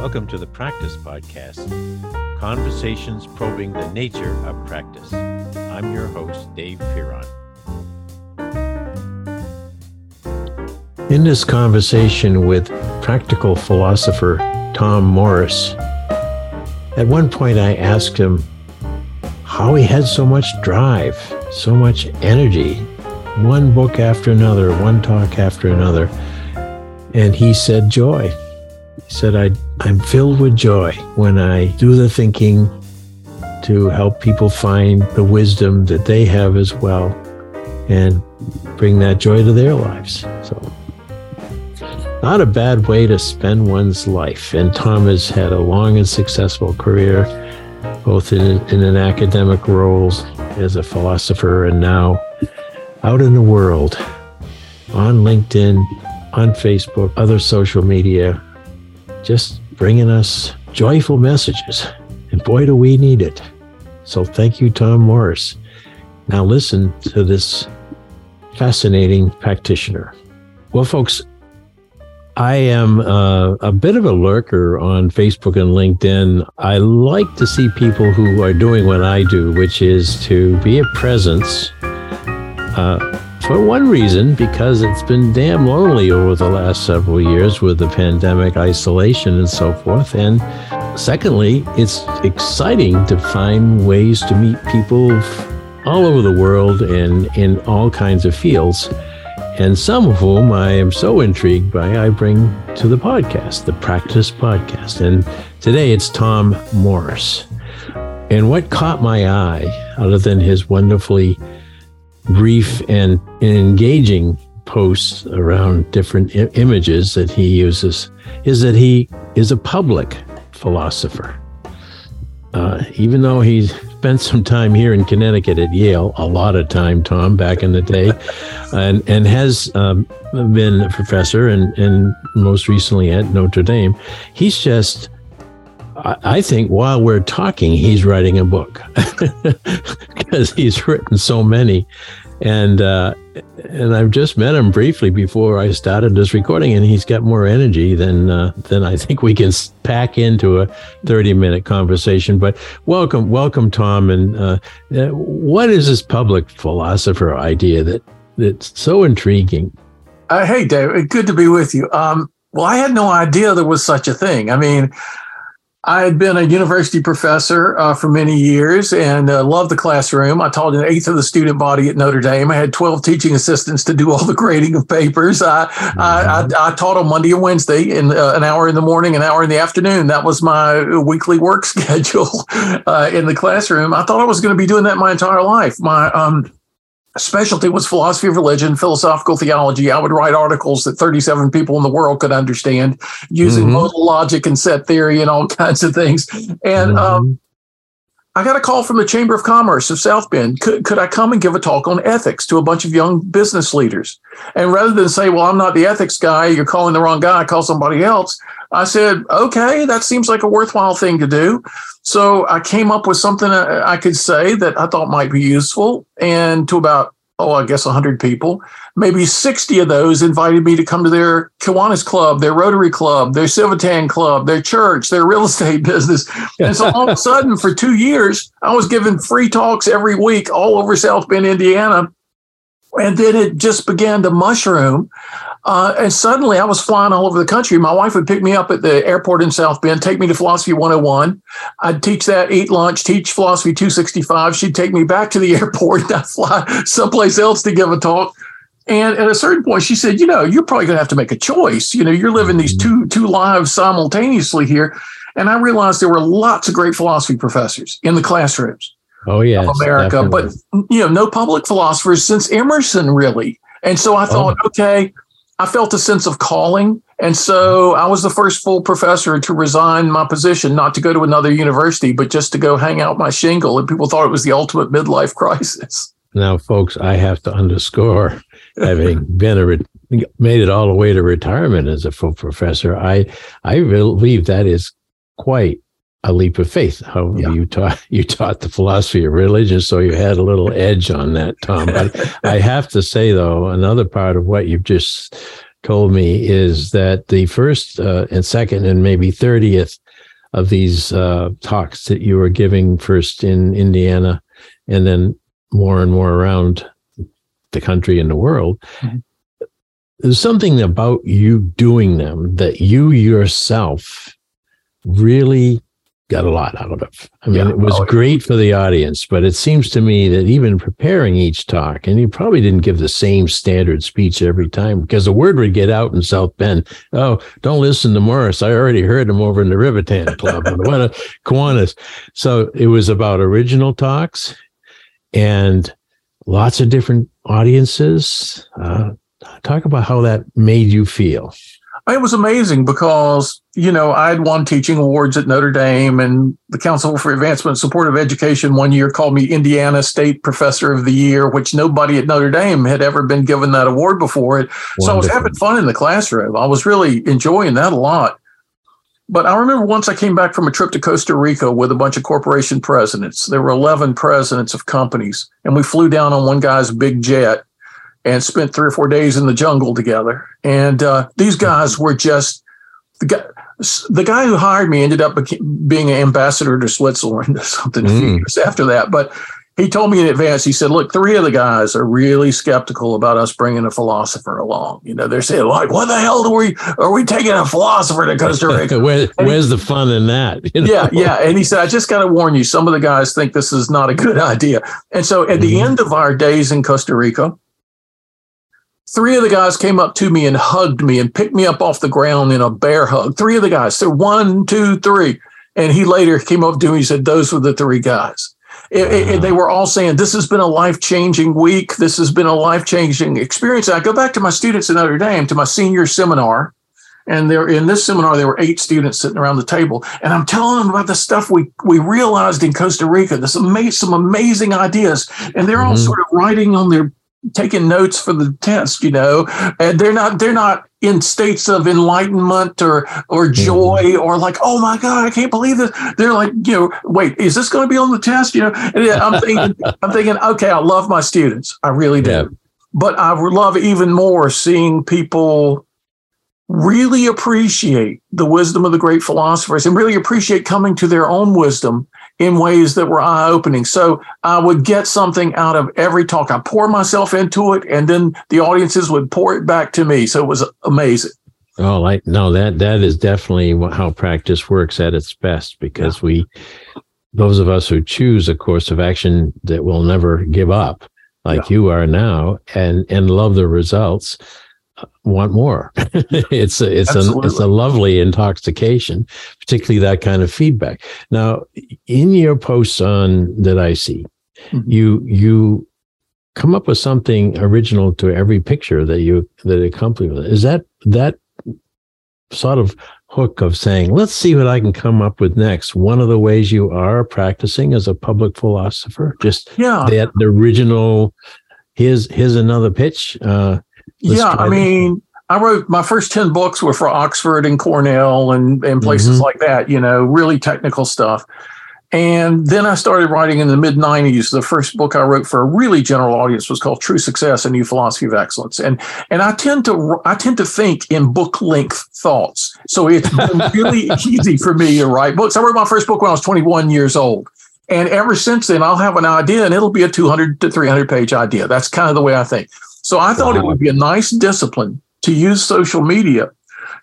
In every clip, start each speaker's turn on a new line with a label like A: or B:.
A: Welcome to the Practice Podcast Conversations Probing the Nature of Practice. I'm your host, Dave Fearon. In this conversation with practical philosopher Tom Morris, at one point I asked him how he had so much drive, so much energy, one book after another, one talk after another. And he said, joy. He said, I, I'm filled with joy when I do the thinking to help people find the wisdom that they have as well and bring that joy to their lives. So, not a bad way to spend one's life. And Tom has had a long and successful career, both in, in an academic role as a philosopher and now out in the world on LinkedIn, on Facebook, other social media, just bringing us joyful messages. And boy, do we need it. So thank you, Tom Morris. Now listen to this fascinating practitioner. Well, folks, I am uh, a bit of a lurker on Facebook and LinkedIn. I like to see people who are doing what I do, which is to be a presence. Uh, for one reason, because it's been damn lonely over the last several years with the pandemic isolation and so forth. And secondly, it's exciting to find ways to meet people all over the world and in all kinds of fields. And some of whom I am so intrigued by, I bring to the podcast, the Practice Podcast. And today it's Tom Morris. And what caught my eye, other than his wonderfully brief and engaging posts around different I- images that he uses is that he is a public philosopher. Uh, even though he spent some time here in Connecticut at Yale, a lot of time, Tom, back in the day, and and has um, been a professor and and most recently at Notre Dame. He's just I think while we're talking, he's writing a book because he's written so many, and uh, and I've just met him briefly before I started this recording, and he's got more energy than uh, than I think we can pack into a thirty minute conversation. But welcome, welcome, Tom. And uh, uh what is this public philosopher idea that that's so intriguing?
B: Uh, hey, Dave, good to be with you. Um, well, I had no idea there was such a thing. I mean. I had been a university professor uh, for many years and uh, loved the classroom. I taught an eighth of the student body at Notre Dame. I had 12 teaching assistants to do all the grading of papers. I, mm-hmm. I, I, I, taught on Monday and Wednesday in uh, an hour in the morning, an hour in the afternoon. That was my weekly work schedule uh, in the classroom. I thought I was going to be doing that my entire life. My um, specialty was philosophy of religion, philosophical theology. I would write articles that 37 people in the world could understand using mm-hmm. modal logic and set theory and all kinds of things. And mm-hmm. um, I got a call from the Chamber of Commerce of South Bend. Could, could I come and give a talk on ethics to a bunch of young business leaders? And rather than say, well, I'm not the ethics guy, you're calling the wrong guy, call somebody else. I said, okay, that seems like a worthwhile thing to do. So I came up with something uh, I could say that I thought might be useful. And to about, oh, I guess 100 people, maybe 60 of those invited me to come to their Kiwanis Club, their Rotary Club, their Civitan Club, their church, their real estate business. And so all of a sudden, for two years, I was giving free talks every week all over South Bend, Indiana. And then it just began to mushroom. Uh, and suddenly I was flying all over the country. My wife would pick me up at the airport in South Bend, take me to Philosophy 101. I'd teach that, eat lunch, teach Philosophy 265. She'd take me back to the airport and I'd fly someplace else to give a talk. And at a certain point, she said, "You know, you're probably going to have to make a choice. You know, you're living these mm-hmm. two two lives simultaneously here." And I realized there were lots of great philosophy professors in the classrooms.
A: Oh yeah,
B: America, definitely. but you know, no public philosophers since Emerson, really. And so I thought, oh. okay, I felt a sense of calling. And so I was the first full professor to resign my position, not to go to another university, but just to go hang out my shingle. And people thought it was the ultimate midlife crisis.
A: Now, folks, I have to underscore having been a re- made it all the way to retirement as a full professor. I I believe that is quite a leap of faith. How yeah. you taught you taught the philosophy of religion, so you had a little edge on that, Tom. But I have to say, though, another part of what you've just told me is that the first uh, and second and maybe 30th of these uh, talks that you were giving first in Indiana and then more and more around the country and the world. Mm-hmm. There's something about you doing them that you yourself really got a lot out of. it. I mean, yeah, it was great for the audience, but it seems to me that even preparing each talk, and you probably didn't give the same standard speech every time because the word would get out in South Bend. Oh, don't listen to Morris. I already heard him over in the Riverton Club and what a Kiwanis. So it was about original talks and lots of different audiences. Uh, talk about how that made you feel.
B: It was amazing because, you know, I'd won teaching awards at Notre Dame and the Council for Advancement and Support of Education one year called me Indiana State Professor of the Year, which nobody at Notre Dame had ever been given that award before. Wonderful. So I was having fun in the classroom. I was really enjoying that a lot. But I remember once I came back from a trip to Costa Rica with a bunch of corporation presidents. There were 11 presidents of companies, and we flew down on one guy's big jet and spent three or four days in the jungle together. And uh, these guys were just the guy. The guy who hired me ended up being an ambassador to Switzerland or something mm. a few mm. years after that. But he told me in advance, he said, look, three of the guys are really skeptical about us bringing a philosopher along. You know, they're saying, like, what the hell do we, are we taking a philosopher to Costa Rica?
A: Where, where's he, the fun in that?
B: You know? Yeah, yeah. And he said, I just got to warn you, some of the guys think this is not a good idea. And so at mm-hmm. the end of our days in Costa Rica, Three of the guys came up to me and hugged me and picked me up off the ground in a bear hug. Three of the guys. So one, two, three. And he later came up to me and said, Those were the three guys. It, it, they were all saying, This has been a life changing week. This has been a life changing experience. And I go back to my students at Notre Dame to my senior seminar. And there in this seminar, there were eight students sitting around the table. And I'm telling them about the stuff we, we realized in Costa Rica, this ama- some amazing ideas. And they're all mm-hmm. sort of writing on their taking notes for the test, you know, and they're not they're not in states of enlightenment or or mm-hmm. joy mm-hmm. or like, oh my God, I can't believe this. They're like, you know, wait, is this going to be on the test? You know, and I'm thinking, I'm thinking, okay, I love my students, I really do, yeah. but I would love even more seeing people really appreciate the wisdom of the great philosophers and really appreciate coming to their own wisdom in ways that were eye opening. So I would get something out of every talk. I pour myself into it, and then the audiences would pour it back to me. So it was amazing.
A: Oh, like no, that that is definitely how practice works at its best because yeah. we, those of us who choose a course of action that will never give up, like yeah. you are now, and and love the results, want more. it's a, it's Absolutely. a it's a lovely intoxication, particularly that kind of feedback. Now, in your posts on that I see, mm-hmm. you you come up with something original to every picture that you that accompany with it. Is that that sort of hook of saying, let's see what I can come up with next. One of the ways you are practicing as a public philosopher, just yeah, that the original. Here's here's another pitch. Uh,
B: yeah, I mean, I wrote my first 10 books were for Oxford and Cornell and, and places mm-hmm. like that, you know, really technical stuff. And then I started writing in the mid 90s. The first book I wrote for a really general audience was called True Success: A New Philosophy of Excellence. And and I tend to I tend to think in book length thoughts. So it's been really easy for me to write books. I wrote my first book when I was 21 years old. And ever since then, I'll have an idea and it'll be a 200 to 300 page idea. That's kind of the way I think. So I thought wow. it would be a nice discipline to use social media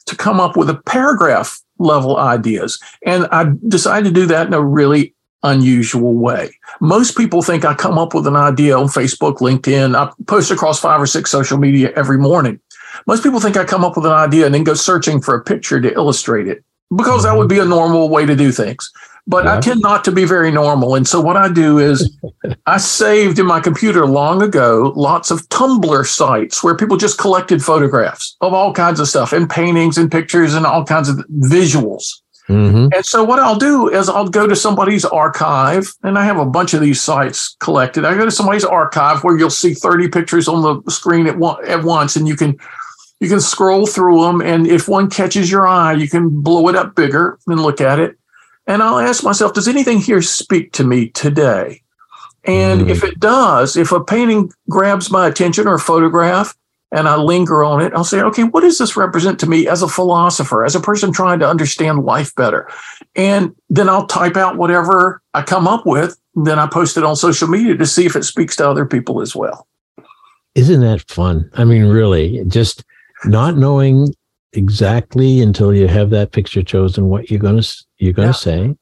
B: to come up with a paragraph level ideas. And I decided to do that in a really unusual way. Most people think I come up with an idea on Facebook, LinkedIn. I post across five or six social media every morning. Most people think I come up with an idea and then go searching for a picture to illustrate it because that would be a mm-hmm. normal way to do things but yeah. I tend not to be very normal. And so what I do is I saved in my computer long ago lots of Tumblr sites where people just collected photographs of all kinds of stuff and paintings and pictures and all kinds of visuals. Mm-hmm. And so what I'll do is I'll go to somebody's archive and I have a bunch of these sites collected. I go to somebody's archive where you'll see 30 pictures on the screen at, one, at once and you can you can scroll through them and if one catches your eye, you can blow it up bigger and look at it. And I'll ask myself, does anything here speak to me today? And mm. if it does, if a painting grabs my attention or a photograph, and I linger on it, I'll say, okay, what does this represent to me as a philosopher, as a person trying to understand life better? And then I'll type out whatever I come up with. then I post it on social media to see if it speaks to other people as well.
A: Isn't that fun? I mean, really, just not knowing exactly until you have that picture chosen what you're going to you're going to yeah. say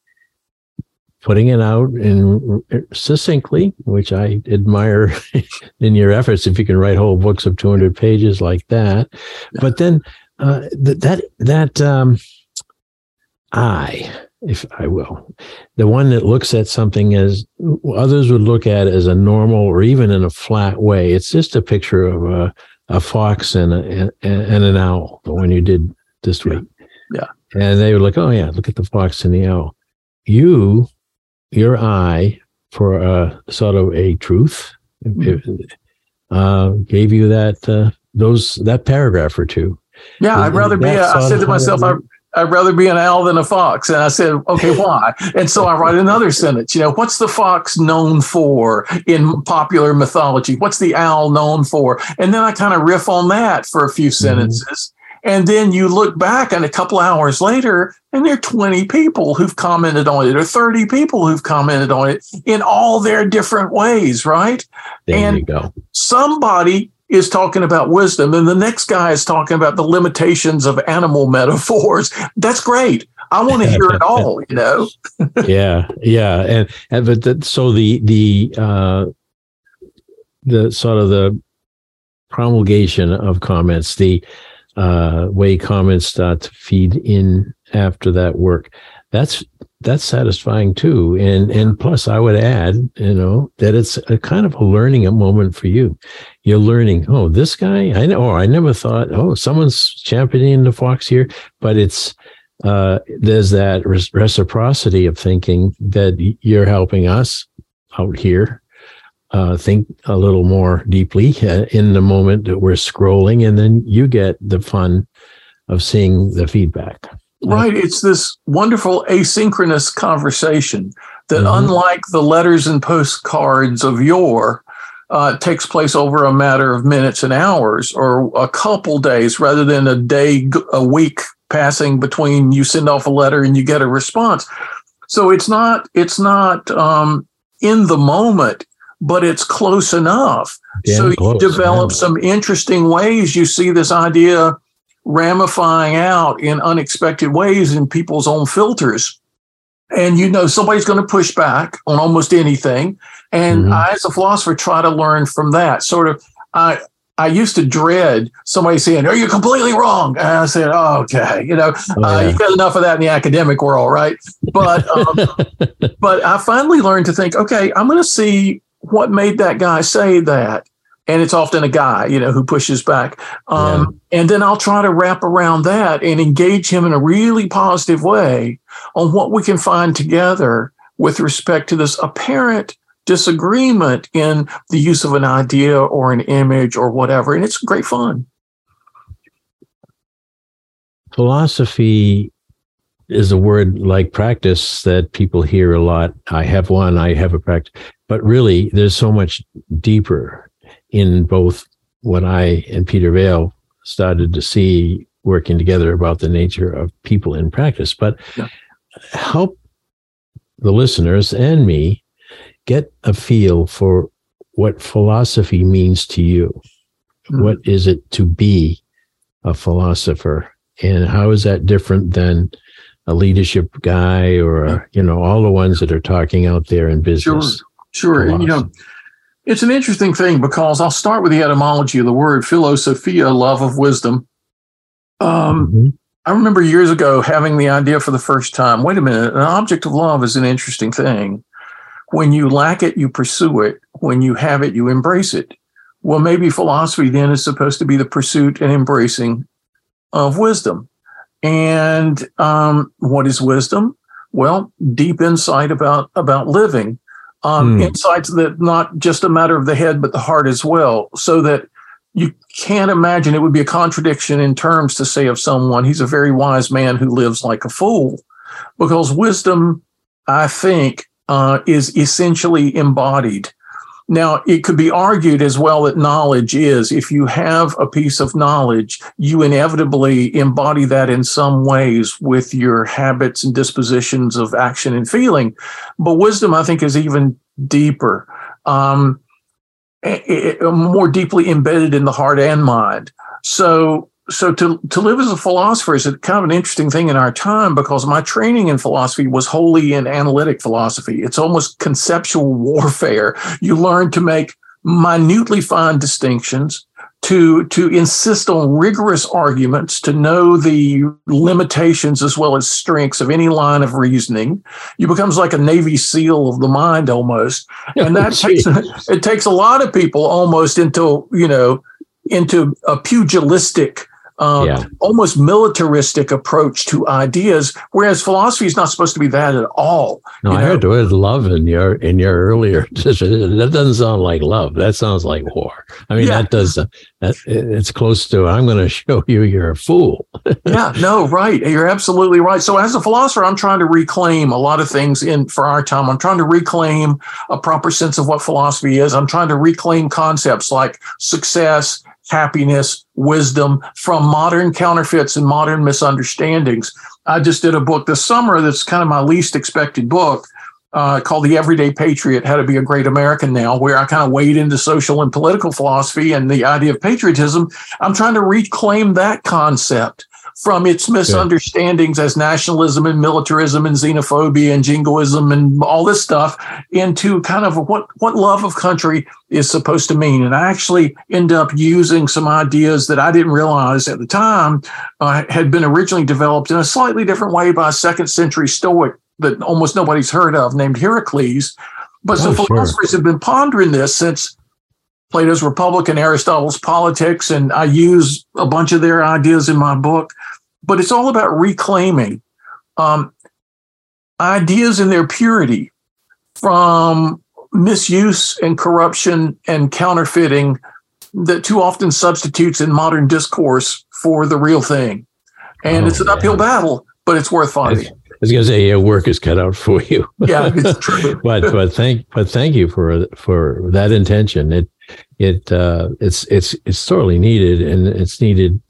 A: putting it out in succinctly, which I admire in your efforts. If you can write whole books of 200 pages like that, but then uh, th- that that um, I, if I will, the one that looks at something as others would look at as a normal or even in a flat way. It's just a picture of a, a fox and, a, and, and an owl. The one you did this week.
B: Yeah.
A: And they were like, "Oh yeah, look at the fox and the owl." You your eye for a sort of a truth mm-hmm. uh, gave you that uh, those that paragraph or two.
B: Yeah, I'd rather be. A, I said to myself, I, I'd rather be an owl than a fox. And I said, okay, why? And so I write another sentence. You know, what's the fox known for in popular mythology? What's the owl known for? And then I kind of riff on that for a few mm-hmm. sentences. And then you look back and a couple hours later, and there are 20 people who've commented on it, or 30 people who've commented on it in all their different ways, right?
A: There
B: and
A: you go.
B: Somebody is talking about wisdom, and the next guy is talking about the limitations of animal metaphors. That's great. I want to hear it all, you know.
A: yeah, yeah, and, and but the, so the the uh, the sort of the promulgation of comments, the uh, way comments start to feed in after that work. That's that's satisfying too. And and plus, I would add, you know, that it's a kind of a learning moment for you. You're learning. Oh, this guy, I know. I never thought. Oh, someone's championing the fox here, but it's uh, there's that reciprocity of thinking that you're helping us out here uh, think a little more deeply uh, in the moment that we're scrolling, and then you get the fun of seeing the feedback.
B: Right. It's this wonderful asynchronous conversation that, mm-hmm. unlike the letters and postcards of yore, uh, takes place over a matter of minutes and hours or a couple days rather than a day, a week passing between you send off a letter and you get a response. So it's not, it's not um, in the moment but it's close enough. Damn so close, you develop man. some interesting ways. You see this idea ramifying out in unexpected ways in people's own filters. And you know, somebody's going to push back on almost anything. And mm-hmm. I, as a philosopher, try to learn from that. Sort of, I, I used to dread somebody saying, "Are you completely wrong?" And I said, oh, "Okay, you know, oh, yeah. uh, you got enough of that in the academic world, right?" But um, but I finally learned to think, okay, I'm going to see what made that guy say that? And it's often a guy, you know, who pushes back. Um, yeah. And then I'll try to wrap around that and engage him in a really positive way on what we can find together with respect to this apparent disagreement in the use of an idea or an image or whatever. And it's great fun.
A: Philosophy is a word like practice that people hear a lot. I have one, I have a practice. But really, there's so much deeper in both what I and Peter Vaill started to see working together about the nature of people in practice. But yeah. help the listeners and me get a feel for what philosophy means to you. Mm-hmm. What is it to be a philosopher? And how is that different than a leadership guy or a, you know all the ones that are talking out there in business.
B: Sure, sure. And, you know, it's an interesting thing because I'll start with the etymology of the word philosophia, love of wisdom. Um, mm-hmm. I remember years ago having the idea for the first time. Wait a minute, an object of love is an interesting thing. When you lack it, you pursue it. When you have it, you embrace it. Well, maybe philosophy then is supposed to be the pursuit and embracing of wisdom. And um, what is wisdom? Well, deep insight about about living, um, mm. insights that not just a matter of the head but the heart as well. So that you can't imagine it would be a contradiction in terms to say of someone he's a very wise man who lives like a fool, because wisdom, I think, uh, is essentially embodied Now, it could be argued as well that knowledge is if you have a piece of knowledge, you inevitably embody that in some ways with your habits and dispositions of action and feeling. But wisdom, I think, is even deeper, um, it, more deeply embedded in the heart and mind. So, so to, to live as a philosopher is a kind of an interesting thing in our time because my training in philosophy was wholly in analytic philosophy. It's almost conceptual warfare. You learn to make minutely fine distinctions, to to insist on rigorous arguments, to know the limitations as well as strengths of any line of reasoning. You becomes like a Navy SEAL of the mind almost, and that takes it takes a lot of people almost into you know into a pugilistic um, yeah. almost militaristic approach to ideas, whereas philosophy is not supposed to be that at all.
A: No, I know? heard the word love in your in your earlier. that doesn't sound like love. That sounds like war. I mean, yeah. that does. Uh, that, it's close to. I'm going to show you you're a fool.
B: yeah. No. Right. You're absolutely right. So as a philosopher, I'm trying to reclaim a lot of things in for our time. I'm trying to reclaim a proper sense of what philosophy is. I'm trying to reclaim concepts like success happiness, wisdom from modern counterfeits and modern misunderstandings. I just did a book this summer that's kind of my least expected book uh, called The Everyday Patriot How to Be a Great American Now, where I kind of wade into social and political philosophy and the idea of patriotism. I'm trying to reclaim that concept from its misunderstandings as nationalism and militarism and xenophobia and jingoism and all this stuff into kind of what, what love of country is supposed to mean. And I actually end up using some ideas that I didn't realize at the time uh, had been originally developed in a slightly different way by a second century Stoic that almost nobody's heard of named Hierocles. But oh, so philosophers sure. have been pondering this since Plato's Republic and Aristotle's Politics, and I use a bunch of their ideas in my book. But it's all about reclaiming um, ideas in their purity from misuse and corruption and counterfeiting that too often substitutes in modern discourse for the real thing. And oh, it's an uphill battle, but it's worth fighting.
A: I was going to say, yeah, work is cut out for you.
B: yeah, it's true.
A: but but thank but thank you for for that intention. It it uh, it's it's it's sorely needed, and it's needed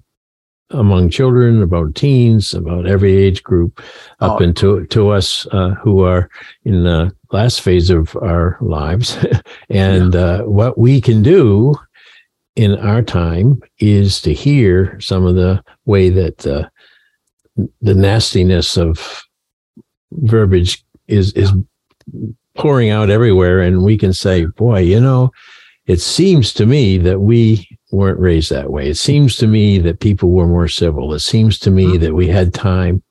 A: among children, about teens, about every age group, up oh. into to us uh, who are in the last phase of our lives, and yeah. uh, what we can do in our time is to hear some of the way that uh, the nastiness of verbiage is is pouring out everywhere, and we can say, "Boy, you know." it seems to me that we weren't raised that way. It seems to me that people were more civil. It seems to me mm-hmm. that we had time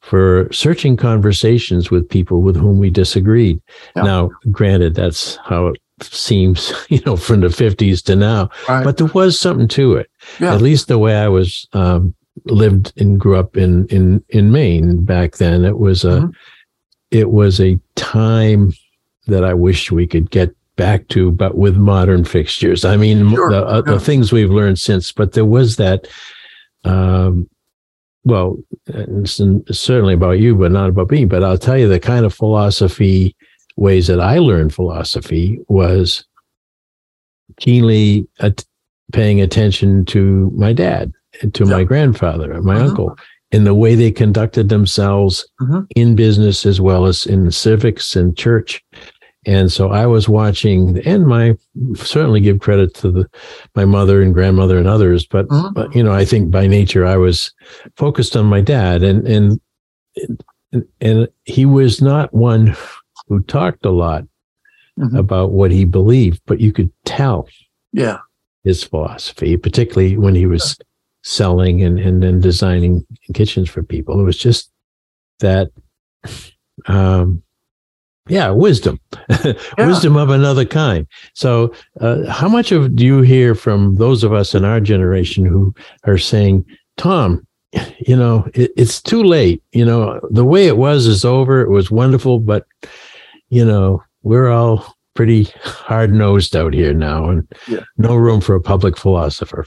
A: for searching conversations with people with whom we disagreed. Yeah. Now, granted, that's how it seems, you know, from the 50s to now, right. but there was something to it. Yeah. At least the way I was um, lived and grew up in in in Maine back then, it was a mm-hmm. it was a time that I wish we could get back to, but with modern fixtures. I mean, sure. the, uh, yeah. the, things we've learned since, but there was that. Um, well, certainly about you, but not about me. But I'll tell you the kind of philosophy ways that I learned philosophy was keenly at, paying attention to my dad, to my grandfather, and my mm-hmm. uncle, in the way they conducted themselves mm-hmm. in business as well as in civics and church. And so I was watching, and my certainly give credit to the my mother and grandmother and others, but, mm-hmm. but you know, I think by nature I was focused on my dad, and and and he was not one who talked a lot mm-hmm. about what he believed, but you could tell,
B: yeah,
A: his philosophy, particularly when he was. Selling and and then designing kitchens for people. It was just that. Um, yeah wisdom yeah. wisdom of another kind so uh, how much of do you hear from those of us in our generation who are saying tom you know it, it's too late you know the way it was is over it was wonderful but you know we're all pretty hard nosed out here now and yeah. no room for a public philosopher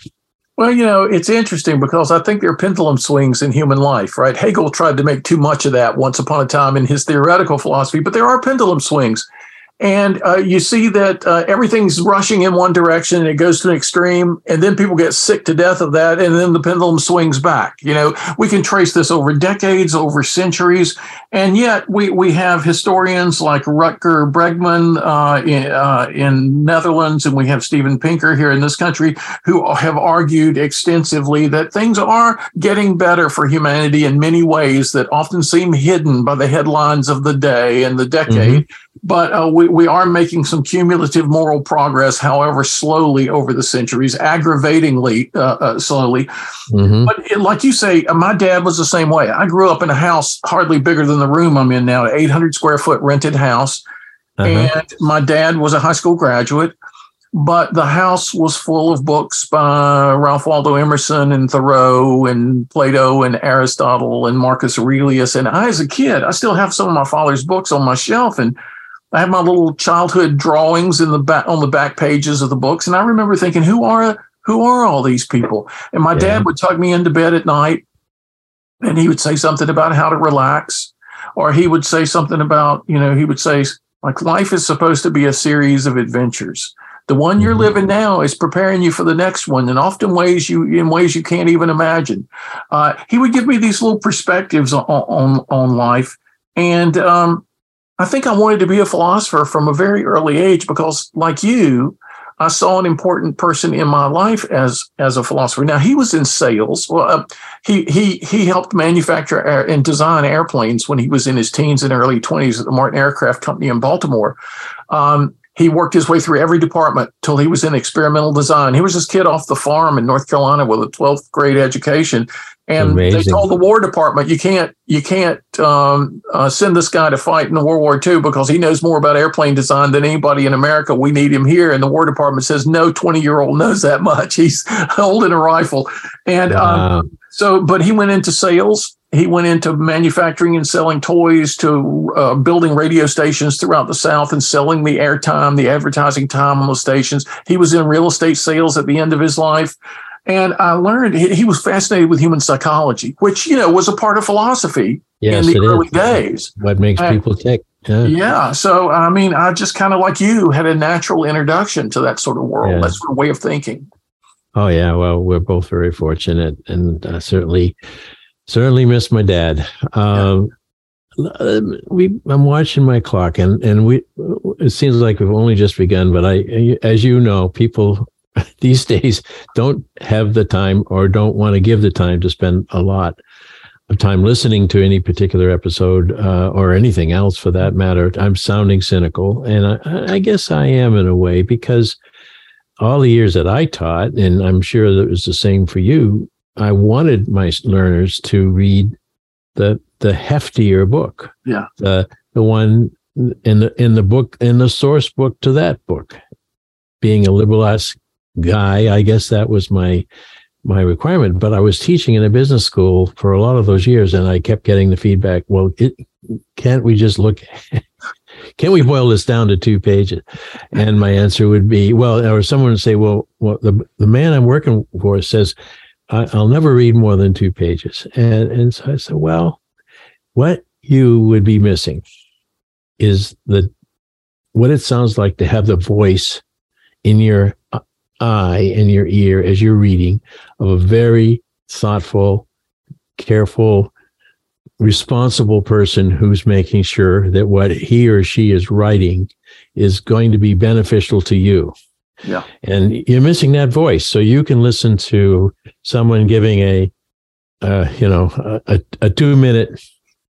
B: well, you know, it's interesting because I think there are pendulum swings in human life, right? Hegel tried to make too much of that once upon a time in his theoretical philosophy, but there are pendulum swings. And uh, you see that uh, everything's rushing in one direction and it goes to an extreme and then people get sick to death of that and then the pendulum swings back. You know we can trace this over decades over centuries. And yet we, we have historians like rutger bregman uh, in, uh, in netherlands and we have steven pinker here in this country who have argued extensively that things are getting better for humanity in many ways that often seem hidden by the headlines of the day and the decade. Mm-hmm. But uh, we, we are making some cumulative moral progress, however slowly over the centuries, aggravatingly uh, uh, slowly. Mm-hmm. But it, like you say, uh, my dad was the same way. I grew up in a house hardly bigger than the room I'm in now, an 800 square foot rented house. Uh-huh. And my dad was a high school graduate, but the house was full of books by Ralph Waldo Emerson and Thoreau and Plato and Aristotle and Marcus Aurelius. And I, as a kid, I still have some of my father's books on my shelf. And I have my little childhood drawings in the back on the back pages of the books, and I remember thinking, who are who are all these people? And my yeah. dad would tuck me into bed at night, and he would say something about how to relax, or he would say something about you know he would say like life is supposed to be a series of adventures. The one you're mm-hmm. living now is preparing you for the next one, and often ways you in ways you can't even imagine. Uh, he would give me these little perspectives on on, on life, and um, I think I wanted to be a philosopher from a very early age because, like you, I saw an important person in my life as as a philosopher. Now he was in sales. Well, uh, he he he helped manufacture and design airplanes when he was in his teens and early twenties at the Martin Aircraft Company in Baltimore. Um, he worked his way through every department till he was in experimental design. He was this kid off the farm in North Carolina with a 12th grade education. And Amazing. they told the War Department, you can't, you can't um, uh, send this guy to fight in World War II because he knows more about airplane design than anybody in America. We need him here. And the War Department says, no 20 year old knows that much. He's holding a rifle. And wow. um, so, but he went into sales he went into manufacturing and selling toys to uh, building radio stations throughout the South and selling the airtime, the advertising time on the stations. He was in real estate sales at the end of his life. And I learned he, was fascinated with human psychology, which, you know, was a part of philosophy yes, in the early is. days.
A: What makes and, people tick.
B: Yeah. yeah. So, I mean, I just kind of like you had a natural introduction to that sort of world, yeah. that sort of way of thinking.
A: Oh, yeah. Well, we're both very fortunate and uh, certainly certainly miss my dad. Um, we I'm watching my clock and and we it seems like we've only just begun but I as you know people these days don't have the time or don't want to give the time to spend a lot of time listening to any particular episode uh, or anything else for that matter I'm sounding cynical and I, I guess I am in a way because all the years that I taught and I'm sure that was the same for you I wanted my learners to read the the heftier book.
B: Yeah.
A: The the one in the in the book in the source book to that book. Being a liberal arts guy, I guess that was my my requirement. But I was teaching in a business school for a lot of those years, and I kept getting the feedback. Well, it, can't we just look? can we boil this down to two pages? And my answer would be, well, or someone would say, well, well, the the man I'm working for says I, will never read more than two pages. And, and so I said, well, what you would be missing is the what it sounds like to have the voice in your eye in your ear as you're reading of a very thoughtful, careful, responsible person who's making sure that what he or she is writing is going to be beneficial to you.
B: Yeah.
A: And you're missing that voice. So you can listen to someone giving a, uh, you know, a, a two minute,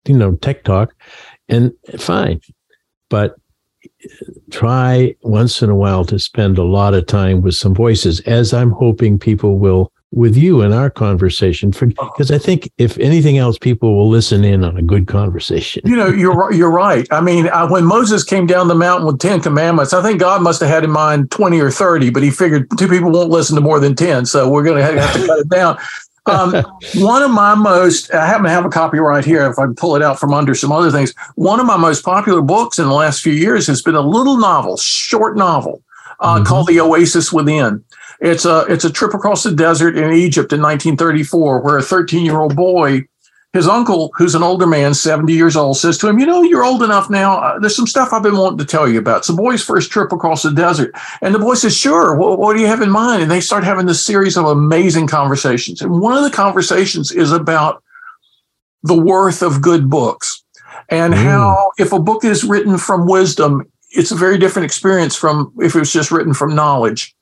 A: you know, tech talk and fine. But try once in a while to spend a lot of time with some voices, as I'm hoping people will with you in our conversation because uh-huh. I think if anything else, people will listen in on a good conversation.
B: You know, you're you're right. I mean, I, when Moses came down the mountain with ten commandments, I think God must have had in mind twenty or thirty, but He figured two people won't listen to more than ten, so we're going to have to cut it down. Um, one of my most, I happen to have a copy right here. If I can pull it out from under some other things, one of my most popular books in the last few years has been a little novel, short novel uh, mm-hmm. called The Oasis Within. It's a it's a trip across the desert in Egypt in 1934, where a 13 year old boy his uncle, who's an older man, 70 years old, says to him, You know, you're old enough now. Uh, there's some stuff I've been wanting to tell you about. It's a boy's first trip across the desert. And the boy says, Sure. What, what do you have in mind? And they start having this series of amazing conversations. And one of the conversations is about the worth of good books and mm. how, if a book is written from wisdom, it's a very different experience from if it was just written from knowledge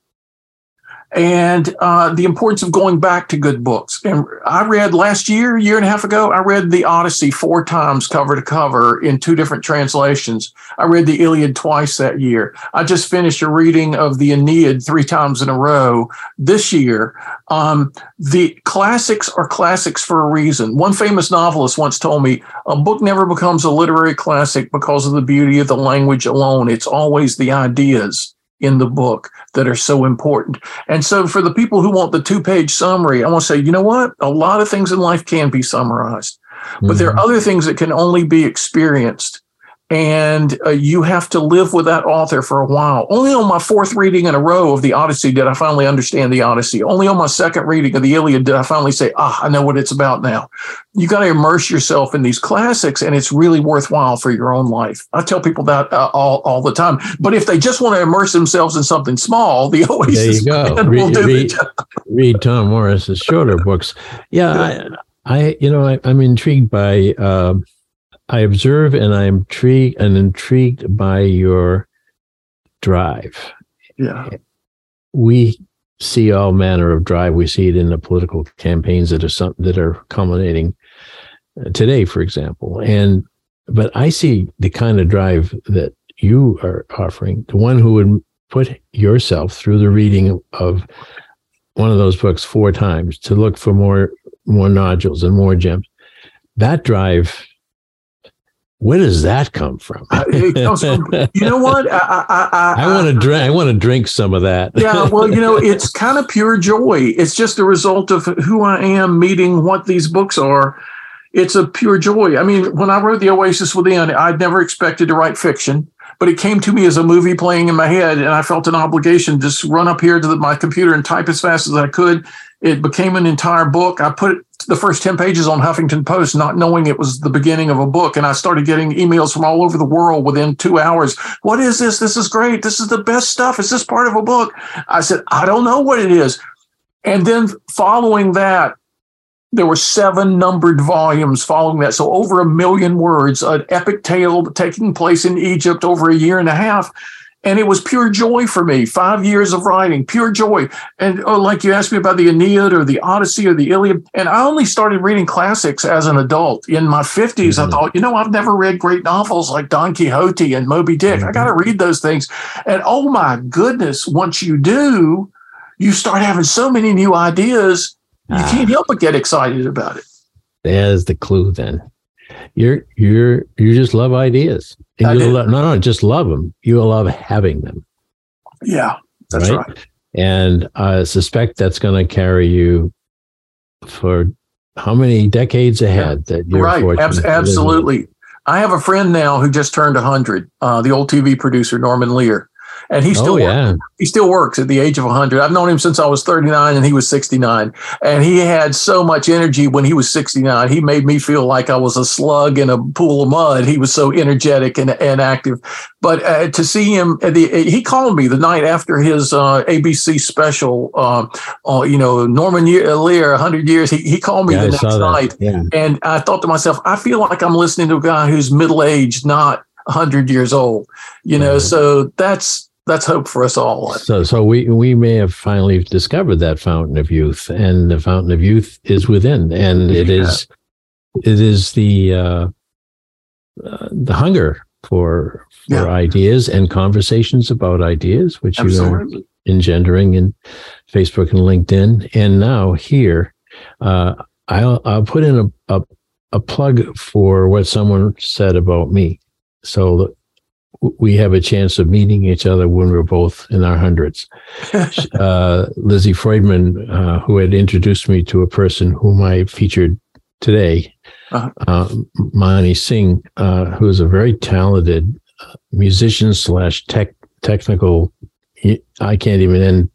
B: and uh, the importance of going back to good books. And I read last year, year and a half ago, I read the Odyssey four times cover to cover in two different translations. I read the Iliad twice that year. I just finished a reading of the Aeneid three times in a row this year. Um, the classics are classics for a reason. One famous novelist once told me a book never becomes a literary classic because of the beauty of the language alone. It's always the ideas in the book that are so important. And so, for the people who want the two page summary, I want to say, you know what? A lot of things in life can be summarized, but mm-hmm. there are mm-hmm. other things that can only be experienced and uh, you have to live with that author for a while. Only on my fourth reading in a row of the Odyssey did I finally understand the Odyssey. Only on my second reading of the Iliad did I finally say, ah, I know what it's about now. You got to immerse yourself in these classics, and it's really worthwhile for your own life. I tell people that uh, all, all the time. But if they just want to immerse themselves in something small, the Oasis
A: there you go. read, read, read, Tom Morris's shorter books. Yeah, I, I you know, I, am intrigued by. Uh, I observe and I'm intrigued and intrigued by your drive.
B: Yeah.
A: We see all manner of drive. We see it in the political campaigns that are some, that are culminating uh, today, for example. And but I see the kind of drive that you are offering, the one who would put yourself through the reading of one of those books four times to look for more more nodules and more gems. That drive where does that come from?
B: Uh, it you know what? I I,
A: I, I want to drink. I want to drink some of that.
B: yeah, well, you know, it's kind of pure joy. It's just a result of who I am meeting what these books are. It's a pure joy. I mean, when I wrote The Oasis Within, I'd never expected to write fiction, but it came to me as a movie playing in my head, and I felt an obligation to just run up here to the, my computer and type as fast as I could. It became an entire book. I put the first 10 pages on Huffington Post, not knowing it was the beginning of a book. And I started getting emails from all over the world within two hours. What is this? This is great. This is the best stuff. Is this part of a book? I said, I don't know what it is. And then following that, there were seven numbered volumes following that. So over a million words, an epic tale taking place in Egypt over a year and a half and it was pure joy for me. Five years of writing, pure joy. And oh, like you asked me about the Aeneid or the Odyssey or the Iliad, and I only started reading classics as an adult. In my 50s, mm-hmm. I thought, you know, I've never read great novels like Don Quixote and Moby Dick. Mm-hmm. I got to read those things. And oh my goodness, once you do, you start having so many new ideas. You ah. can't help but get excited about it.
A: There's the clue then. You're you're you just love ideas. And you love, no, no, just love them. You love having them.
B: Yeah, that's right. right.
A: And I suspect that's going to carry you for how many decades ahead that you're
B: right. Ab- absolutely. I have a friend now who just turned 100, uh, the old TV producer, Norman Lear and he still oh, yeah. he still works at the age of 100. I've known him since I was 39 and he was 69. And he had so much energy when he was 69. He made me feel like I was a slug in a pool of mud. He was so energetic and, and active. But uh, to see him, the, he called me the night after his uh, ABC special, uh, uh, you know, Norman Lear, 100 years. He, he called me yeah, the next night. Yeah. And I thought to myself, I feel like I'm listening to a guy who's middle aged, not 100 years old you know so that's that's hope for us all.
A: So, so we we may have finally discovered that fountain of youth, and the fountain of youth is within, and it yeah. is it is the uh, uh, the hunger for for yeah. ideas and conversations about ideas, which Absolutely. you are engendering in Facebook and LinkedIn, and now here. Uh, I'll I'll put in a, a a plug for what someone said about me. So we have a chance of meeting each other when we're both in our hundreds. uh, Lizzie Freudman, uh, who had introduced me to a person whom I featured today, uh-huh. uh, Mani Singh, uh, who is a very talented uh, musician slash tech technical. I can't even end,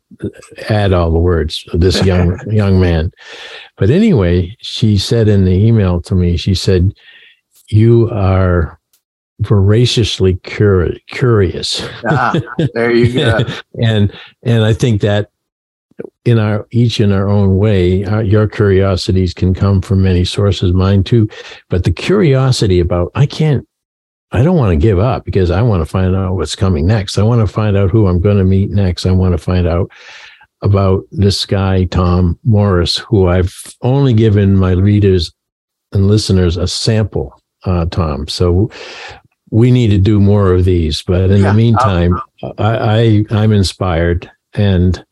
A: add all the words. This young young man, But anyway, she said in the email to me, she said, You are voraciously curi- curious.
B: ah, there you go.
A: and and I think that in our each in our own way, our, your curiosities can come from many sources, mine too. But the curiosity about I can't, I don't want to give up because I want to find out what's coming next. I want to find out who I'm going to meet next. I want to find out about this guy Tom Morris, who I've only given my readers and listeners a sample. Uh, Tom, so we need to do more of these. But in yeah, the meantime, I, I I'm inspired and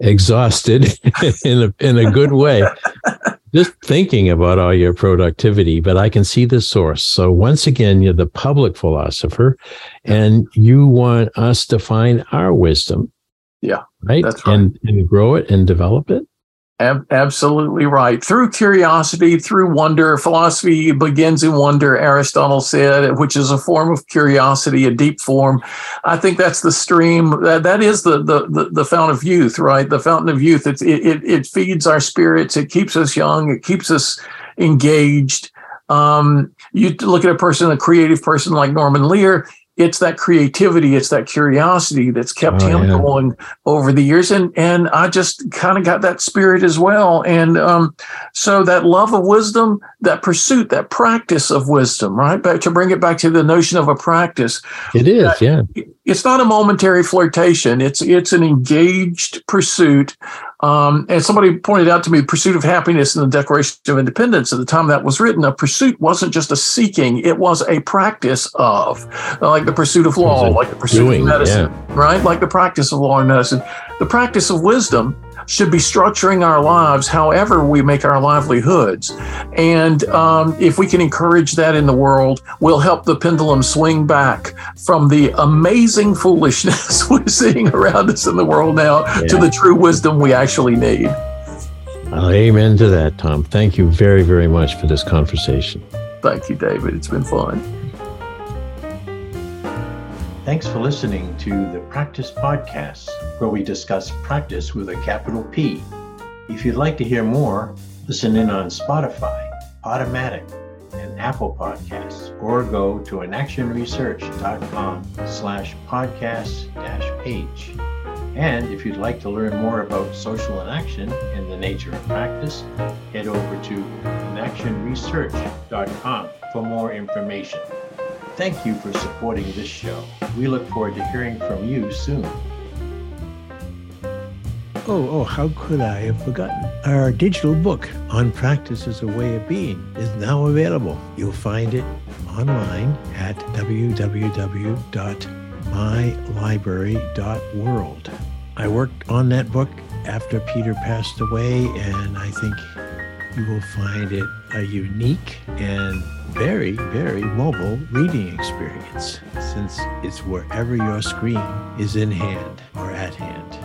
A: exhausted in a in a good way. Just thinking about all your productivity, but I can see the source. So once again, you're the public philosopher, and you want us to find our wisdom.
B: Yeah,
A: right.
B: That's right.
A: And and grow it and develop it.
B: Ab- absolutely right. Through curiosity, through wonder, philosophy begins in wonder, Aristotle said, which is a form of curiosity, a deep form. I think that's the stream. That, that is the, the, the, the fountain of youth, right? The fountain of youth. It, it, it feeds our spirits. It keeps us young. It keeps us engaged. Um, you look at a person, a creative person like Norman Lear, it's that creativity, it's that curiosity that's kept oh, him yeah. going over the years, and and I just kind of got that spirit as well, and um, so that love of wisdom, that pursuit, that practice of wisdom, right? But to bring it back to the notion of a practice,
A: it is, yeah.
B: It's not a momentary flirtation. It's it's an engaged pursuit um, and somebody pointed out to me, pursuit of happiness in the Declaration of Independence at the time that was written, a pursuit wasn't just a seeking, it was a practice of, like the pursuit of law, like the pursuit doing, of medicine, yeah. right? Like the practice of law and medicine. The practice of wisdom should be structuring our lives however we make our livelihoods. And um, if we can encourage that in the world, we'll help the pendulum swing back from the amazing foolishness we're seeing around us in the world now yeah. to the true wisdom we actually need.
A: Well, amen to that, Tom. Thank you very, very much for this conversation.
B: Thank you, David. It's been fun.
A: Thanks for listening to the Practice Podcast, where we discuss practice with a capital P. If you'd like to hear more, listen in on Spotify, Podomatic, and Apple Podcasts, or go to inactionresearch.com slash podcast dash page. And if you'd like to learn more about social inaction and the nature of practice, head over to inactionresearch.com for more information. Thank you for supporting this show. We look forward to hearing from you soon. Oh, oh, how could I have forgotten? Our digital book on practice as a way of being is now available. You'll find it online at www.mylibrary.world. I worked on that book after Peter passed away, and I think you will find it a unique and very, very mobile reading experience since it's wherever your screen is in hand or at hand.